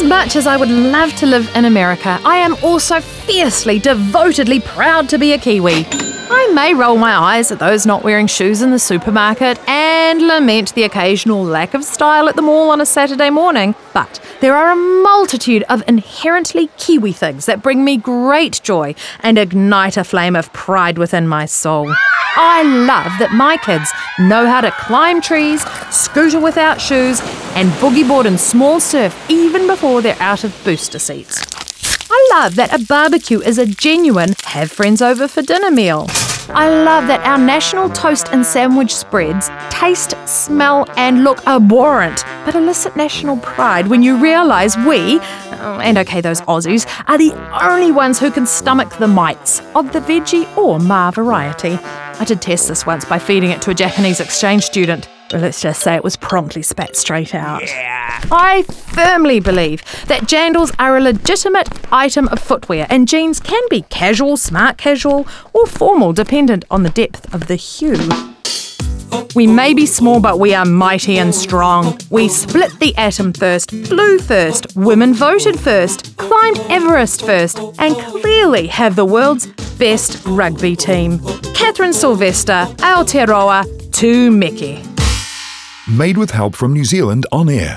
As much as I would love to live in America, I am also fiercely, devotedly proud to be a Kiwi. I may roll my eyes at those not wearing shoes in the supermarket and lament the occasional lack of style at the mall on a Saturday morning, but there are a multitude of inherently Kiwi things that bring me great joy and ignite a flame of pride within my soul. I love that my kids know how to climb trees, scooter without shoes, and boogie board in small surf even before they're out of booster seats. I love that a barbecue is a genuine have friends over for dinner meal. I love that our national toast and sandwich spreads taste, smell, and look abhorrent, but elicit national pride when you realise we, uh, and okay, those Aussies, are the only ones who can stomach the mites of the veggie or ma variety. I did test this once by feeding it to a Japanese exchange student. Well, let's just say it was promptly spat straight out. I firmly believe that jandals are a legitimate item of footwear, and jeans can be casual, smart casual, or formal, dependent on the depth of the hue. We may be small, but we are mighty and strong. We split the atom first, flew first, women voted first, climbed Everest first, and clearly have the world's best rugby team. Catherine Sylvester, Aotearoa, Tāmaki. Made with help from New Zealand On Air.